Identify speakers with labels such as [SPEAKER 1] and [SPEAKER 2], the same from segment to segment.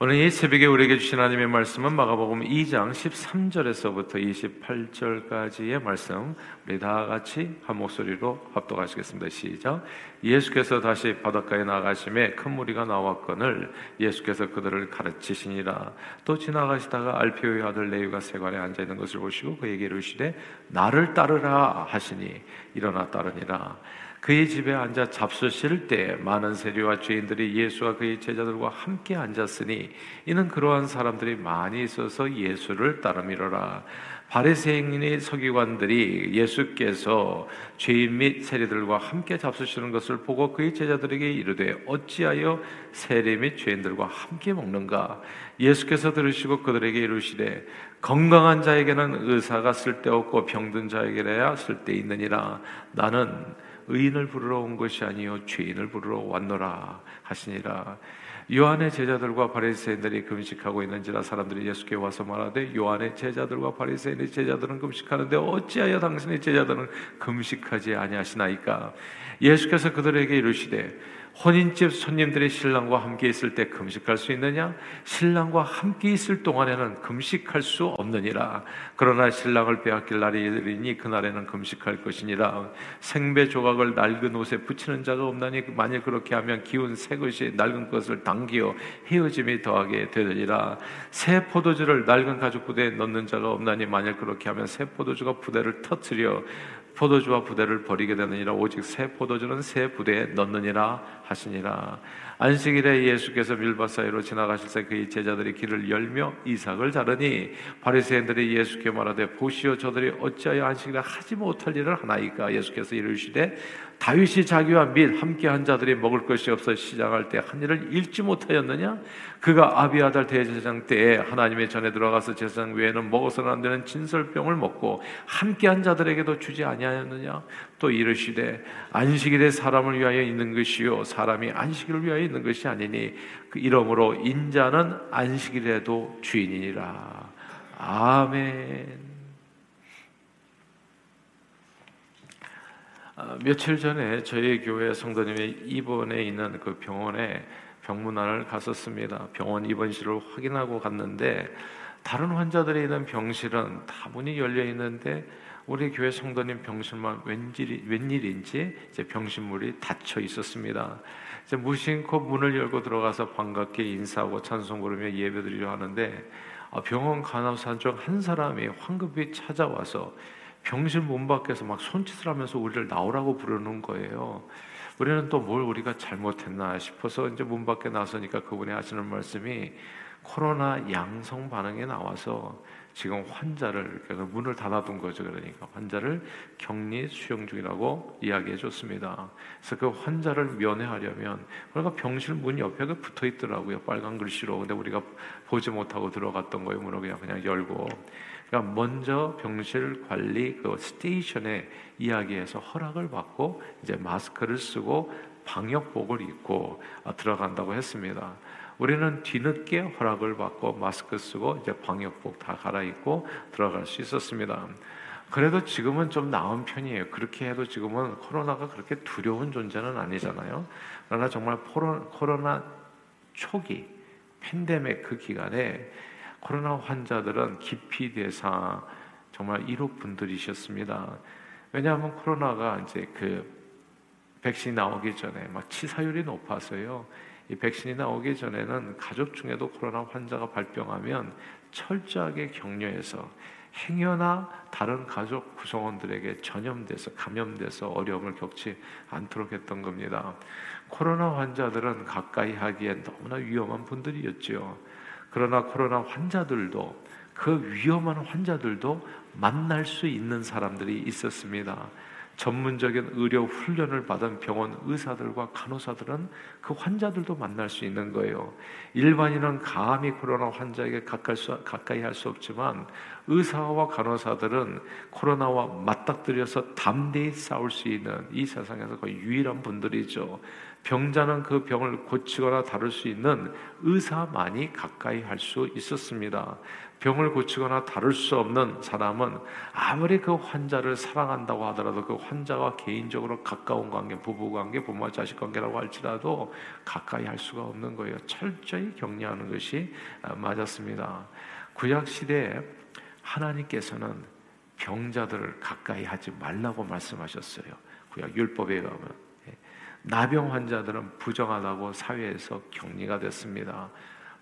[SPEAKER 1] 오늘 이 새벽에 우리에게 주신 하나님의 말씀은 마가복음 2장 13절에서부터 28절까지의 말씀 우리 다 같이 한 목소리로 합독하시겠습니다. 시작. 예수께서 다시 바닷가에 나가심에 큰 무리가 나왔거늘 예수께서 그들을 가르치시니라. 또 지나가시다가 알피오의 아들 레위가 세관에 앉아 있는 것을 보시고 그에게 이르시되 나를 따르라 하시니 일어나 따르니라. 그의 집에 앉아 잡수실 때 많은 세리와 죄인들이 예수와 그의 제자들과 함께 앉았으니 이는 그러한 사람들이 많이 있어서 예수를 따르미로라. 바리새인의 서기관들이 예수께서 죄인 및 세리들과 함께 잡수시는 것을 보고 그의 제자들에게 이르되 어찌하여 세리 및 죄인들과 함께 먹는가 예수께서 들으시고 그들에게 이르시되 건강한 자에게는 의사가 쓸데없고 병든 자에게라야 쓸데 있느니라 나는 의인을 부르러 온 것이 아니요 죄인을 부르러 왔노라 하시니라. 요한의 제자들과 바리새인들이 금식하고 있는지라 사람들이 예수께 와서 말하되 요한의 제자들과 바리새인의 제자들은 금식하는데 어찌하여 당신의 제자들은 금식하지 아니하시나이까 예수께서 그들에게 이르시되 혼인집 손님들이 신랑과 함께 있을 때 금식할 수 있느냐? 신랑과 함께 있을 동안에는 금식할 수 없느니라. 그러나 신랑을 빼앗길 날이 이르니 그날에는 금식할 것이니라. 생배 조각을 낡은 옷에 붙이는 자가 없나니 만일 그렇게 하면 기운 새 것이 낡은 것을 당기어 헤어짐이 더하게 되느니라. 새 포도주를 낡은 가죽 부대에 넣는 자가 없나니 만일 그렇게 하면 새 포도주가 부대를 터트려 포도주와 부대를 버리게 되느니라. 오직 새 포도주는 새 부대에 넣느니라 하시니라 안식일에 예수께서 밀밭 사이로 지나가실 때 그의 제자들이 길을 열며 이삭을 자르니 바리새인들이 예수께 말하되 보시오 저들이 어찌하여 안식일에 하지 못할 일을 하나이까? 예수께서 이르시되 다윗이 자기와 및 함께한 자들이 먹을 것이 없어 시장할 때 한 일을 잃지 못하였느냐? 그가 아비아달 대제사장 때에 하나님의 전에 들어가서 제사장 외에는 먹어서는 안 되는 진설병을 먹고 함께한 자들에게도 주지 아니하였느냐 또 이르시되 안식일에 사람을 위하여 있는 것이요 사람이 안식일을 위하여 있는 것이 아니니 그 이러므로 인자는 안식일에도 주인이니라 아멘. 아, 며칠 전에 저희 교회 성도님이 입원해 있는 그 병원에 병문안을 갔었습니다. 병원 입원실을 확인하고 갔는데 다른 환자들이 있는 병실은 다 문이 열려 있는데 우리 교회 성도님 병실만 웬일이, 웬일인지 이제 병실문이 닫혀 있었습니다. 이제 무심코 문을 열고 들어가서 반갑게 인사하고 찬송 부르며 예배드리려 하는데 아, 병원 간호사 중 한 사람이 황급히 찾아와서 병실 문 밖에서 막 손짓을 하면서 우리를 나오라고 부르는 거예요. 우리는 또 뭘 우리가 잘못했나 싶어서 이제 문 밖에 나서니까 그분이 하시는 말씀이 코로나 양성 반응에 나와서 지금 환자를 그러니까 문을 닫아둔 거죠. 그러니까 환자를 격리 수용 중이라고 이야기해 줬습니다. 그래서 그 환자를 면회하려면 그러니까 병실 문 옆에 그 붙어 있더라고요. 빨간 글씨로. 근데 우리가 보지 못하고 들어갔던 거예요. 문을 그냥 그냥 열고. 그러니까 먼저 병실 관리 그 스테이션에 이야기해서 허락을 받고 이제 마스크를 쓰고 방역복을 입고 아, 들어간다고 했습니다. 우리는 뒤늦게 허락을 받고 마스크 쓰고 이제 방역복 다 갈아입고 들어갈 수 있었습니다. 그래도 지금은 좀 나은 편이에요. 그렇게 해도 지금은 코로나가 그렇게 두려운 존재는 아니잖아요. 그러나 정말 코로나 초기 팬데믹 그 기간에 코로나 환자들은 기피 대상 정말 1호 분들이셨습니다. 왜냐하면 코로나가 이제 그 백신이 나오기 전에 막 치사율이 높아서요. 이 백신이 나오기 전에는 가족 중에도 코로나 환자가 발병하면 철저하게 격려해서 행여나 다른 가족 구성원들에게 전염돼서 감염돼서 어려움을 겪지 않도록 했던 겁니다. 코로나 환자들은 가까이 하기엔 너무나 위험한 분들이었지요. 그러나 코로나 환자들도 그 위험한 환자들도 만날 수 있는 사람들이 있었습니다. 전문적인 의료 훈련을 받은 병원 의사들과 간호사들은 그 환자들도 만날 수 있는 거예요. 일반인은 감히 코로나 환자에게 가까이, 수, 가까이 할 수 없지만 의사와 간호사들은 코로나와 맞닥뜨려서 담대히 싸울 수 있는 이 세상에서 거의 유일한 분들이죠. 병자는 그 병을 고치거나 다룰 수 있는 의사만이 가까이 할 수 있었습니다. 병을 고치거나 다룰 수 없는 사람은 아무리 그 환자를 사랑한다고 하더라도 그 환자와 개인적으로 가까운 관계, 부부 관계, 부모와 자식 관계라고 할지라도 가까이 할 수가 없는 거예요. 철저히 격려하는 것이 맞았습니다. 구약 시대에 하나님께서는 병자들을 가까이 하지 말라고 말씀하셨어요. 구약 율법에 가면 예. 나병 환자들은 부정하다고 사회에서 격리가 됐습니다.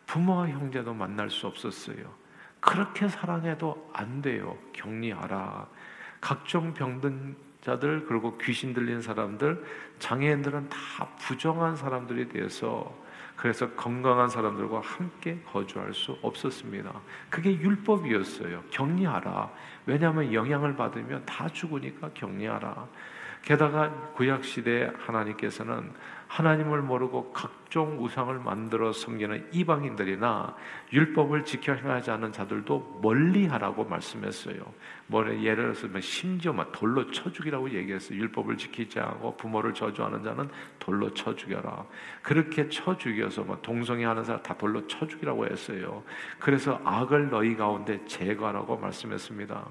[SPEAKER 1] 부모와 형제도 만날 수 없었어요. 그렇게 사랑해도 안 돼요. 격리하라. 각종 병든 자들 그리고 귀신 들린 사람들 장애인들은 다 부정한 사람들이 돼서 그래서 건강한 사람들과 함께 거주할 수 없었습니다. 그게 율법이었어요. 격리하라. 왜냐하면 영향을 받으면 다 죽으니까 격리하라. 게다가 구약 시대 하나님께서는 하나님을 모르고 각종 우상을 만들어 섬기는 이방인들이나 율법을 지켜 행하지 않는 자들도 멀리하라고 말씀했어요. 뭐 예를 들어서 뭐 심지어 막 돌로 쳐 죽이라고 얘기했어요. 율법을 지키지 않고 부모를 저주하는 자는 돌로 쳐 죽여라. 그렇게 쳐 죽여서 뭐 동성애 하는 사람 다 돌로 쳐 죽이라고 했어요. 그래서 악을 너희 가운데 제거하라고 말씀했습니다.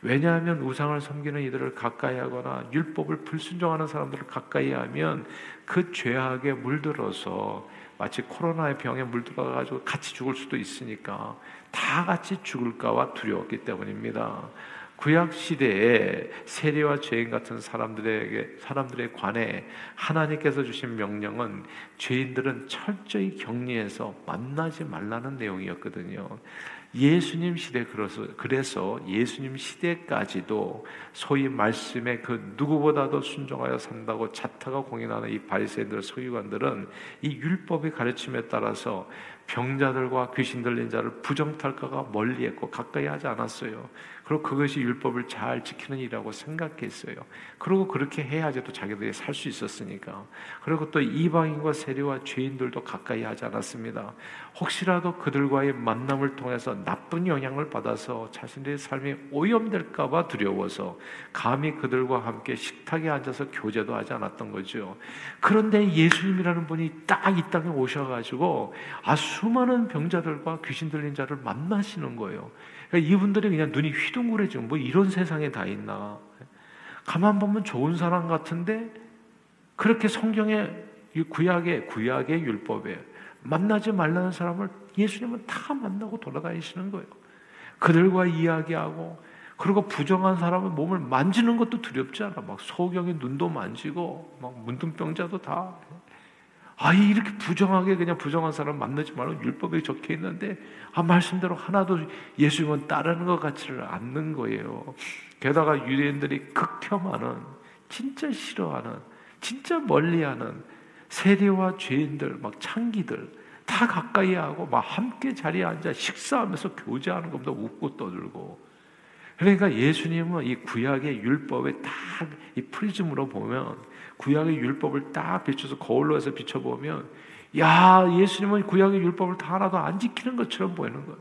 [SPEAKER 1] 왜냐하면 우상을 섬기는 이들을 가까이하거나 율법을 불순종하는 사람들을 가까이하면 그 죄악에 물들어서 마치 코로나의 병에 물들어 가지고 같이 죽을 수도 있으니까 다 같이 죽을까와 두려웠기 때문입니다. 구약 시대에 세리와 죄인 같은 사람들에게 사람들에 관해 하나님께서 주신 명령은 죄인들은 철저히 격리해서 만나지 말라는 내용이었거든요. 예수님 시대 그래서 그래서 예수님 시대까지도 소위 말씀에 그 누구보다도 순종하여 산다고 자타가 공인하는 이 바리새인들 소유관들은 이 율법의 가르침에 따라서 병자들과 귀신 들린 자를 부정탈까가 멀리했고 가까이 하지 않았어요. 그리고 그것이 율법을 잘 지키는 일이라고 생각했어요. 그리고 그렇게 해야지 또 자기들이 살 수 있었으니까. 그리고 또 이방인과 세리와 죄인들도 가까이 하지 않았습니다. 혹시라도 그들과의 만남을 통해서 나쁜 영향을 받아서 자신들의 삶이 오염될까봐 두려워서 감히 그들과 함께 식탁에 앉아서 교제도 하지 않았던 거죠. 그런데 예수님이라는 분이 딱 이 땅에 오셔가지고 아 수많은 병자들과 귀신 들린 자를 만나시는 거예요. 그러니까 이분들이 그냥 눈이 휘둥그레지고 뭐 이런 세상에 다 있나. 가만 보면 좋은 사람 같은데 그렇게 성경의 구약의 구약의 율법에 만나지 말라는 사람을 예수님은 다 만나고 돌아다니시는 거예요. 그들과 이야기하고 그리고 부정한 사람은 몸을 만지는 것도 두렵지 않아. 막 소경의 눈도 만지고 막 문둥병자도 다 아, 이렇게 부정하게 그냥 부정한 사람 만나지 말고 율법에 적혀 있는데, 아, 말씀대로 하나도 예수님은 따르는 것 같지를 않는 거예요. 게다가 유대인들이 극혐하는, 진짜 싫어하는, 진짜 멀리하는 세대와 죄인들, 막 창기들, 다 가까이 하고, 막 함께 자리에 앉아 식사하면서 교제하는 것보다 웃고 떠들고. 그러니까 예수님은 이 구약의 율법에 딱 이 프리즘으로 보면 구약의 율법을 딱 비춰서 거울로 해서 비춰보면 야 예수님은 구약의 율법을 다 하나도 안 지키는 것처럼 보이는 거예요.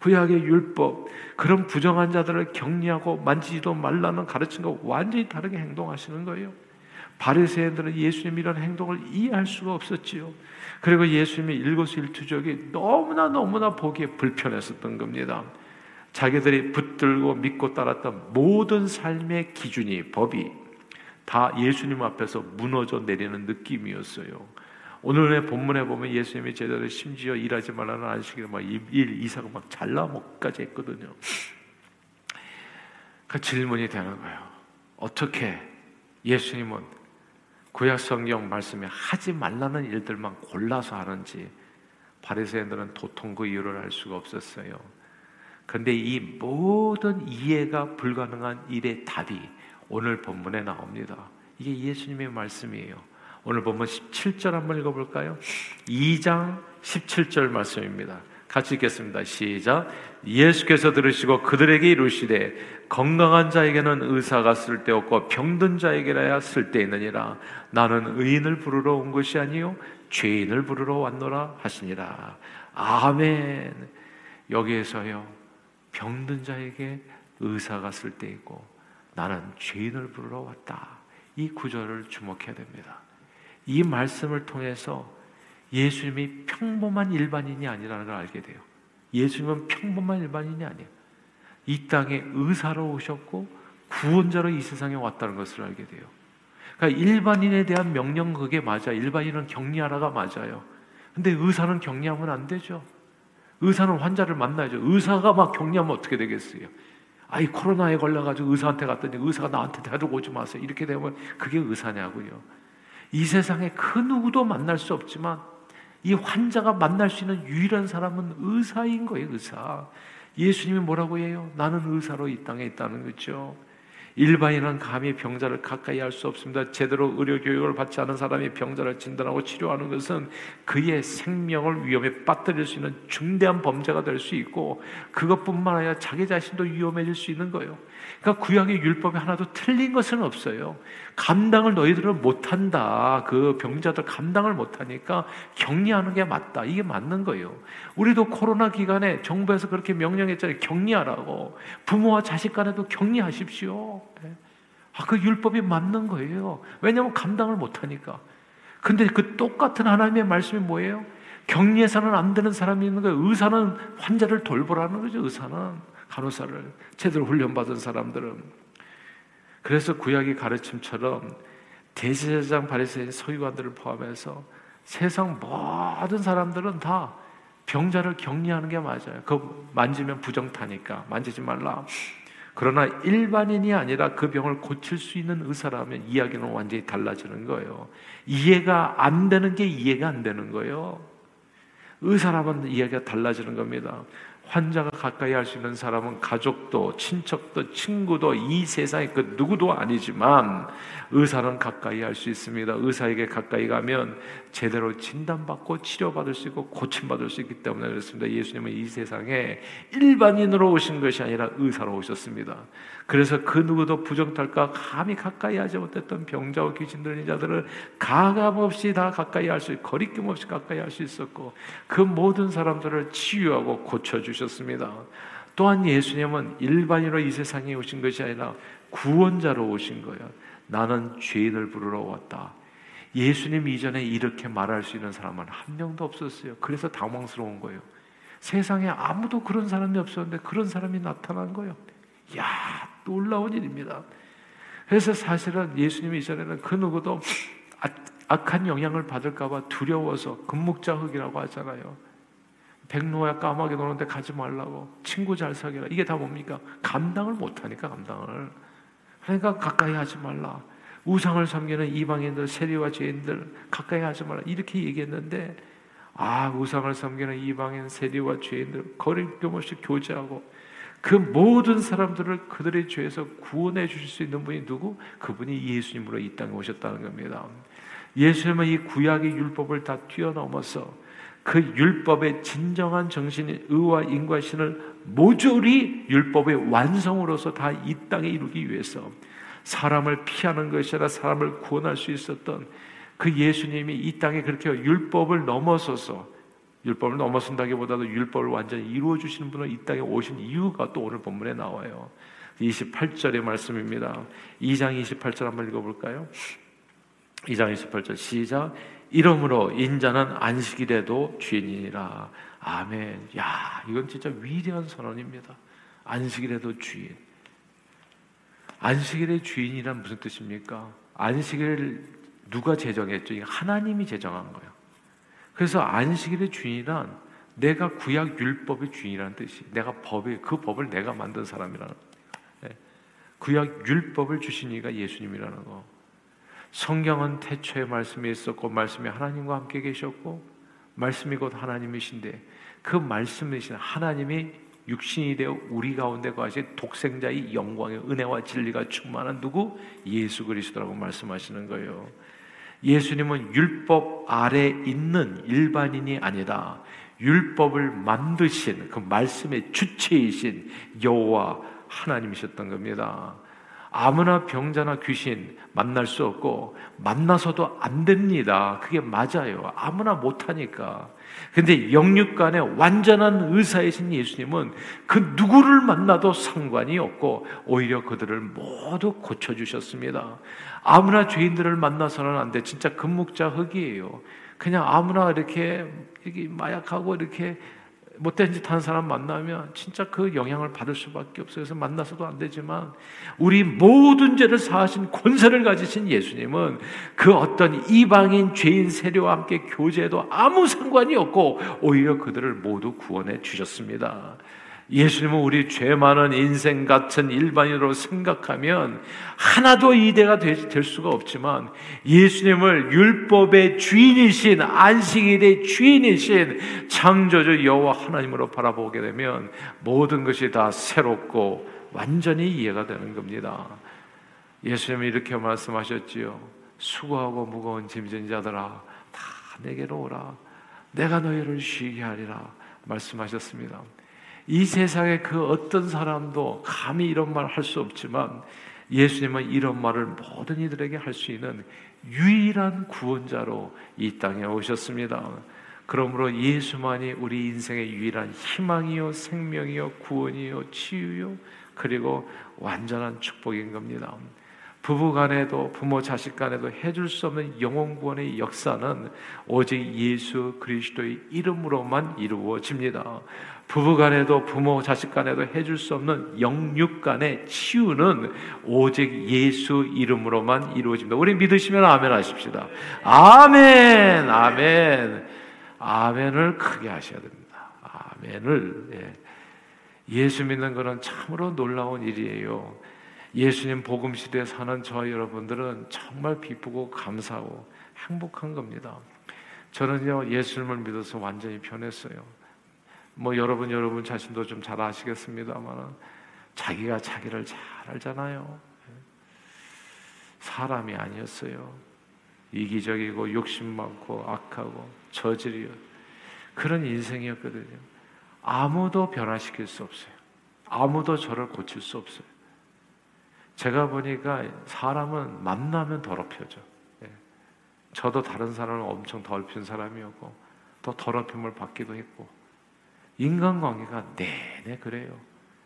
[SPEAKER 1] 구약의 율법 그런 부정한 자들을 격리하고 만지지도 말라는 가르침과 완전히 다르게 행동하시는 거예요. 바리새인들은 예수님 이런 행동을 이해할 수가 없었지요. 그리고 예수님의 일거수일투족이 너무나 너무나 보기에 불편했었던 겁니다. 자기들이 붙들고 믿고 따랐던 모든 삶의 기준이 법이 다 예수님 앞에서 무너져 내리는 느낌이었어요. 오늘의 본문에 보면 예수님이 제자들 심지어 일하지 말라는 안식일 막일 이사가 막 잘라먹까지 했거든요. 그 질문이 되는 거예요. 어떻게 예수님은 구약 성경 말씀에 하지 말라는 일들만 골라서 하는지 바리새인들은 도통 그 이유를 알 수가 없었어요. 근데 이 모든 이해가 불가능한 일의 답이 오늘 본문에 나옵니다. 이게 예수님의 말씀이에요. 오늘 본문 17절 한번 읽어볼까요? 2장 17절 말씀입니다. 같이 읽겠습니다. 시작. 예수께서 들으시고 그들에게 이르시되 건강한 자에게는 의사가 쓸데없고 병든 자에게라야 쓸데있느니라. 나는 의인을 부르러 온 것이 아니요 죄인을 부르러 왔노라 하시니라. 아멘. 여기에서요 병든 자에게 의사가 쓸데있고 나는 죄인을 부르러 왔다. 이 구절을 주목해야 됩니다. 이 말씀을 통해서 예수님이 평범한 일반인이 아니라는 걸 알게 돼요. 예수님은 평범한 일반인이 아니에요. 이 땅에 의사로 오셨고 구원자로 이 세상에 왔다는 것을 알게 돼요. 그러니까 일반인에 대한 명령 그게 맞아. 일반인은 격리하라가 맞아요. 근데 의사는 격리하면 안 되죠. 의사는 환자를 만나야죠. 의사가 막 격리하면 어떻게 되겠어요? 아이 코로나에 걸려가지고 의사한테 갔더니 의사가 나한테 데리고 오지 마세요. 이렇게 되면 그게 의사냐고요. 이 세상에 그 누구도 만날 수 없지만 이 환자가 만날 수 있는 유일한 사람은 의사인 거예요. 의사. 예수님이 뭐라고 해요? 나는 의사로 이 땅에 있다는 거죠. 일반인은 감히 병자를 가까이 할 수 없습니다. 제대로 의료 교육을 받지 않은 사람이 병자를 진단하고 치료하는 것은 그의 생명을 위험에 빠뜨릴 수 있는 중대한 범죄가 될 수 있고 그것뿐만 아니라 자기 자신도 위험해질 수 있는 거예요. 그러니까 구약의 율법이 하나도 틀린 것은 없어요. 감당을 너희들은 못한다. 그 병자들 감당을 못하니까 격리하는 게 맞다. 이게 맞는 거예요. 우리도 코로나 기간에 정부에서 그렇게 명령했잖아요. 격리하라고. 부모와 자식 간에도 격리하십시오. 네. 아, 그 율법이 맞는 거예요. 왜냐하면 감당을 못하니까. 근데 그 똑같은 하나님의 말씀이 뭐예요? 격리해서는 안 되는 사람이 있는 거예요. 의사는 환자를 돌보라는 거죠. 의사는 간호사를 제대로 훈련받은 사람들은 그래서 구약의 가르침처럼 대제사장 바리새인 서기관들을 포함해서 세상 모든 사람들은 다 병자를 격리하는 게 맞아요. 그 만지면 부정 타니까 만지지 말라. 그러나 일반인이 아니라 그 병을 고칠 수 있는 의사라면 이야기는 완전히 달라지는 거예요. 이해가 안 되는 게 이해가 안 되는 거예요. 의사라면 이야기가 달라지는 겁니다. 환자가 가까이 할 수 있는 사람은 가족도, 친척도, 친구도 이 세상에 그 누구도 아니지만 의사는 가까이 할 수 있습니다. 의사에게 가까이 가면 제대로 진단받고 치료받을 수 있고 고침받을 수 있기 때문에 그렇습니다. 예수님은 이 세상에 일반인으로 오신 것이 아니라 의사로 오셨습니다. 그래서 그 누구도 부정탈까 감히 가까이 하지 못했던 병자와 귀신 들린 자들을 가감 없이 다 가까이 할 수 있고 거리낌 없이 가까이 할 수 있었고 그 모든 사람들을 치유하고 고쳐 주셨습니다. 또한 예수님은 일반인으로 이 세상에 오신 것이 아니라 구원자로 오신 거예요. 나는 죄인을 부르러 왔다. 예수님 이전에 이렇게 말할 수 있는 사람은 한 명도 없었어요. 그래서 당황스러운 거예요. 세상에 아무도 그런 사람이 없었는데 그런 사람이 나타난 거예요. 야, 놀라운 일입니다. 그래서 사실은 예수님이 이전에는 그 누구도 악한 영향을 받을까봐 두려워서 금묵자 흑이라고 하잖아요. 백로야 까마귀 노는데 가지 말라고. 친구 잘 사귀라. 이게 다 뭡니까? 감당을 못하니까 감당을. 그러니까 가까이 하지 말라. 우상을 섬기는 이방인들 세리와 죄인들 가까이 하지 말라. 이렇게 얘기했는데 아 우상을 섬기는 이방인 세리와 죄인들 거리낌 없이 교제하고 그 모든 사람들을 그들의 죄에서 구원해 주실 수 있는 분이 누구? 그분이 예수님으로 이 땅에 오셨다는 겁니다. 예수님은 이 구약의 율법을 다 뛰어넘어서 그 율법의 진정한 정신인 의와 인과 신을 모조리 율법의 완성으로서 다 이 땅에 이루기 위해서 사람을 피하는 것이 아니라 사람을 구원할 수 있었던 그 예수님이 이 땅에 그렇게 율법을 넘어서서 율법을 넘어선다기보다도 율법을 완전히 이루어 주시는 분은 이 땅에 오신 이유가 또 오늘 본문에 나와요. 28절의 말씀입니다. 2장 28절 한번 읽어 볼까요? 2장 28절 시작. 이러므로 인자는 안식일에도 주인이라. 아멘. 야, 이건 진짜 위대한 선언입니다. 안식일에도 주인. 안식일의 주인이란 무슨 뜻입니까? 안식일 누가 제정했죠? 하나님이 제정한 거예요. 그래서 안식일의 주인이란 내가 구약 율법의 주인이라는 뜻이 내가 법이 그 법을 내가 만든 사람이라는 네. 구약 율법을 주신 이가 예수님이라는 거. 성경은 태초에 말씀이 있었고 말씀이 하나님과 함께 계셨고 말씀이 곧 하나님이신데 그 말씀이신 하나님이 육신이 되어 우리 가운데 거하신 독생자의 영광의 은혜와 진리가 충만한 누구? 예수 그리스도라고 말씀하시는 거예요. 예수님은 율법 아래 있는 일반인이 아니라 율법을 만드신 그 말씀의 주체이신 여호와 하나님이셨던 겁니다. 아무나 병자나 귀신 만날 수 없고 만나서도 안 됩니다. 그게 맞아요. 아무나 못하니까. 근데 영육간에 완전한 의사이신 예수님은 그 누구를 만나도 상관이 없고 오히려 그들을 모두 고쳐주셨습니다. 아무나 죄인들을 만나서는 안 돼. 진짜 금묵자 흑이에요. 그냥 아무나 이렇게, 이렇게 마약하고 이렇게 못된 짓 하는 사람 만나면 진짜 그 영향을 받을 수밖에 없어요. 그래서 만나서도 안 되지만 우리 모든 죄를 사하신 권세를 가지신 예수님은 그 어떤 이방인 죄인 세례와 함께 교제해도 아무 상관이 없고 오히려 그들을 모두 구원해 주셨습니다. 예수님은 우리 죄 많은 인생 같은 일반인으로 생각하면 하나도 이대가 될 수가 없지만 예수님을 율법의 주인이신 안식일의 주인이신 창조주 여호와 하나님으로 바라보게 되면 모든 것이 다 새롭고 완전히 이해가 되는 겁니다. 예수님이 이렇게 말씀하셨지요. 수고하고 무거운 짐진 자들아 다 내게로 오라. 내가 너희를 쉬게 하리라 말씀하셨습니다. 이 세상에 그 어떤 사람도 감히 이런 말 할 수 없지만 예수님은 이런 말을 모든 이들에게 할 수 있는 유일한 구원자로 이 땅에 오셨습니다. 그러므로 예수만이 우리 인생의 유일한 희망이요, 생명이요, 구원이요, 치유요, 그리고 완전한 축복인 겁니다. 부부 간에도 부모 자식 간에도 해줄 수 없는 영혼 구원의 역사는 오직 예수 그리스도의 이름으로만 이루어집니다. 부부 간에도 부모 자식 간에도 해줄 수 없는 영육 간의 치유는 오직 예수 이름으로만 이루어집니다. 우리 믿으시면 아멘 하십시다. 아멘, 아멘, 아멘을 크게 하셔야 됩니다. 아멘을 예. 예수 믿는 것은 참으로 놀라운 일이에요. 예수님 복음 시대에 사는 저 여러분들은 정말 기쁘고 감사하고 행복한 겁니다. 저는요 예수님을 믿어서 완전히 변했어요. 뭐 여러분 여러분 자신도 좀 잘 아시겠습니다만 자기가 자기를 잘 알잖아요. 사람이 아니었어요. 이기적이고 욕심 많고 악하고 저질이요. 그런 인생이었거든요. 아무도 변화시킬 수 없어요. 아무도 저를 고칠 수 없어요. 제가 보니까 사람은 만나면 더럽혀져. 예. 저도 다른 사람을 엄청 더럽힌 사람이었고 또 더럽힘을 받기도 했고 인간관계가 내내 그래요.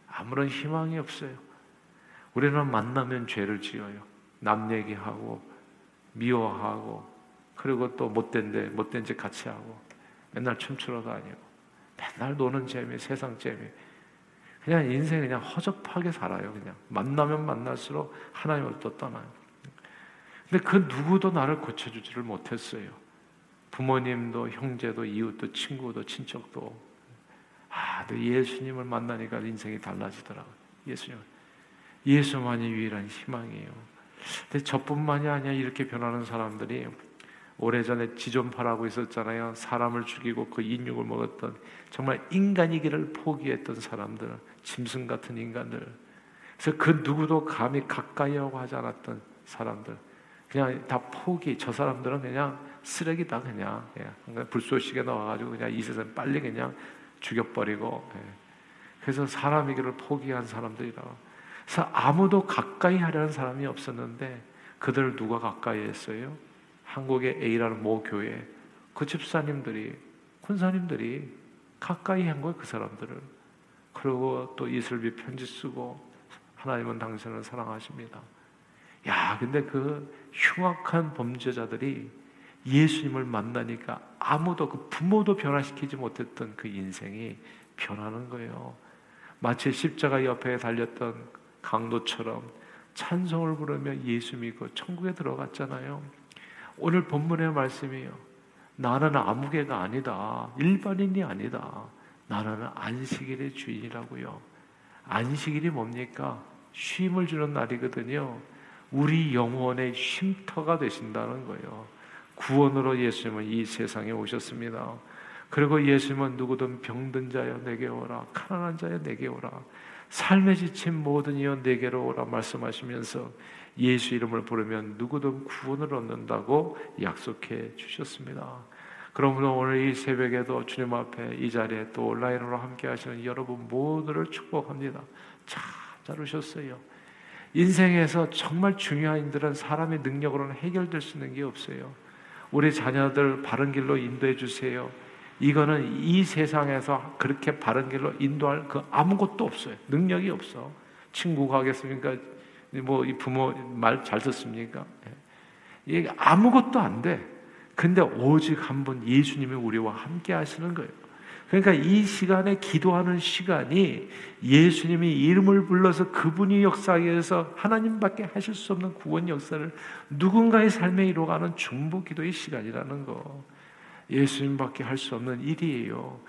[SPEAKER 1] 아무런 희망이 없어요. 우리는 만나면 죄를 지어요. 남 얘기하고 미워하고 그리고 또 못된 데 못된 짓 같이 하고 맨날 춤추러 다니고 맨날 노는 재미 세상 재미 그냥 인생 그냥 허접하게 살아요 그냥 만나면 만날수록 하나님을 또 떠나요 근데 그 누구도 나를 고쳐주지를 못했어요 부모님도 형제도 이웃도 친구도 친척도 아, 예수님을 만나니까 인생이 달라지더라고요. 예수님. 예수만이 유일한 희망이에요. 근데 저뿐만이 아니야 이렇게 변하는 사람들이 오래전에 지존파라고 있었잖아요. 사람을 죽이고 그 인육을 먹었던 정말 인간이기를 포기했던 사람들, 짐승 같은 인간들. 그래서 그 누구도 감히 가까이 하고 하지 않았던 사람들. 그냥 다 포기. 저 사람들은 그냥 쓰레기다 그냥. 그냥 불쏘시개 나와가지고 그냥 이 세상 빨리 그냥 죽여버리고 예. 그래서 사람이기를 포기한 사람들이라 그래서 아무도 가까이 하려는 사람이 없었는데 그들을 누가 가까이 했어요? 한국의 A라는 모 교회 그 집사님들이 군사님들이 가까이 한 거예요 그 사람들을 그리고 또 이슬비 편지 쓰고 하나님은 당신을 사랑하십니다 야 근데 그 흉악한 범죄자들이 예수님을 만나니까 아무도 그 부모도 변화시키지 못했던 그 인생이 변하는 거예요. 마치 십자가 옆에 달렸던 강도처럼 찬송을 부르며 예수 믿고 천국에 들어갔잖아요. 오늘 본문의 말씀이요. 나는 아무개가 아니다. 일반인이 아니다. 나는 안식일의 주인이라고요. 안식일이 뭡니까? 쉼을 주는 날이거든요. 우리 영혼의 쉼터가 되신다는 거예요. 구원으로 예수님은 이 세상에 오셨습니다. 그리고 예수님은 누구든 병든 자여 내게 오라 가난한 자여 내게 오라 삶에 지친 모든 이여 내게로 오라 말씀하시면서 예수 이름을 부르면 누구든 구원을 얻는다고 약속해 주셨습니다. 그러므로 오늘 이 새벽에도 주님 앞에 이 자리에 또 온라인으로 함께 하시는 여러분 모두를 축복합니다. 참잘 오셨어요. 인생에서 정말 중요한 일들은 사람의 능력으로는 해결될 수 있는 게 없어요. 우리 자녀들 바른 길로 인도해 주세요. 이거는 이 세상에서 그렇게 바른 길로 인도할 그 아무것도 없어요. 능력이 없어. 친구가 하겠습니까? 뭐 이 부모 말 잘 듣습니까? 예. 이게 아무것도 안 돼. 근데 오직 한분 예수님이 우리와 함께 하시는 거예요. 그러니까 이 시간에 기도하는 시간이 예수님이 이름을 불러서 그분이 위해서 하나님밖에 하실 수 없는 구원 역사를 누군가의 삶에 이루어가는 중보 기도의 시간이라는 거. 예수님밖에 할 수 없는 일이에요.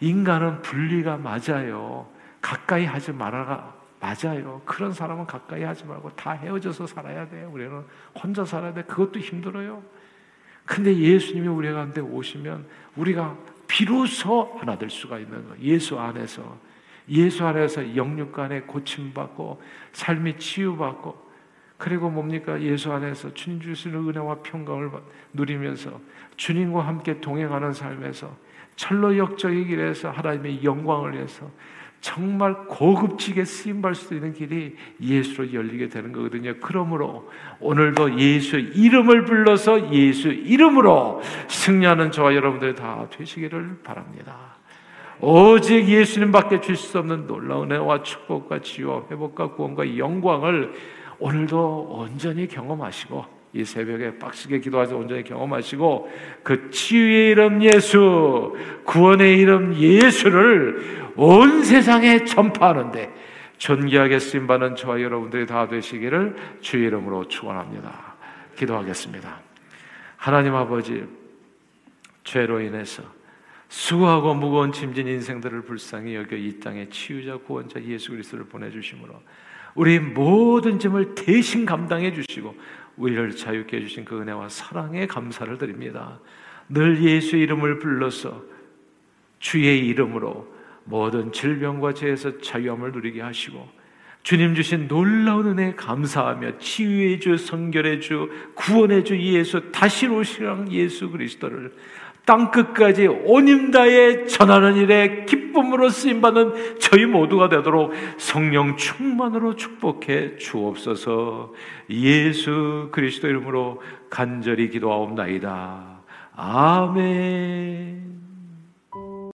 [SPEAKER 1] 인간은 분리가 맞아요. 가까이 하지 말아가 맞아요. 그런 사람은 가까이 하지 말고 다 헤어져서 살아야 돼요. 우리는 혼자 살아야 돼. 그것도 힘들어요. 근데 예수님이 우리 가운데 오시면 우리가 비로소 하나 될 수가 있는 거. 예수 안에서 예수 안에서 영육간에 고침받고 삶이 치유받고 그리고 뭡니까 예수 안에서 주님 주시는 은혜와 평강을 누리면서 주님과 함께 동행하는 삶에서 철로 역적의 길에서 하나님의 영광을 위해서 정말 고급지게 쓰임받을 수 있는 길이 예수로 열리게 되는 거거든요. 그러므로 오늘도 예수 이름을 불러서 예수 이름으로 승리하는 저와 여러분들 다 되시기를 바랍니다. 오직 예수님밖에 줄 수 없는 놀라운 은혜와 축복과 치유와 회복과 구원과 영광을 오늘도 온전히 경험하시고 이 새벽에 빡시게 기도하셔 온전히 경험하시고 그 치유의 이름 예수, 구원의 이름 예수를 온 세상에 전파하는데 존귀하게 쓰임 받는 저와 여러분들이 다 되시기를 주의 이름으로 축원합니다. 기도하겠습니다. 하나님 아버지 죄로 인해서 수고하고 무거운 짐진 인생들을 불쌍히 여겨 이 땅에 치유자 구원자 예수 그리스도를 보내 주심으로 우리 모든 짐을 대신 감당해 주시고 우리를 자유케 해주신 그 은혜와 사랑에 감사를 드립니다. 늘 예수 이름을 불러서 주의 이름으로 모든 질병과 죄에서 자유함을 누리게 하시고 주님 주신 놀라운 은혜 감사하며 치유의 주, 성결의 주, 구원의 주 예수, 다시 오시랑 예수 그리스도를 땅 끝까지 온 임다에 전하는 일에 기쁨으로 쓰임 받는 저희 모두가 되도록 성령 충만으로 축복해 주옵소서. 예수 그리스도 이름으로 간절히 기도하옵나이다. 아멘.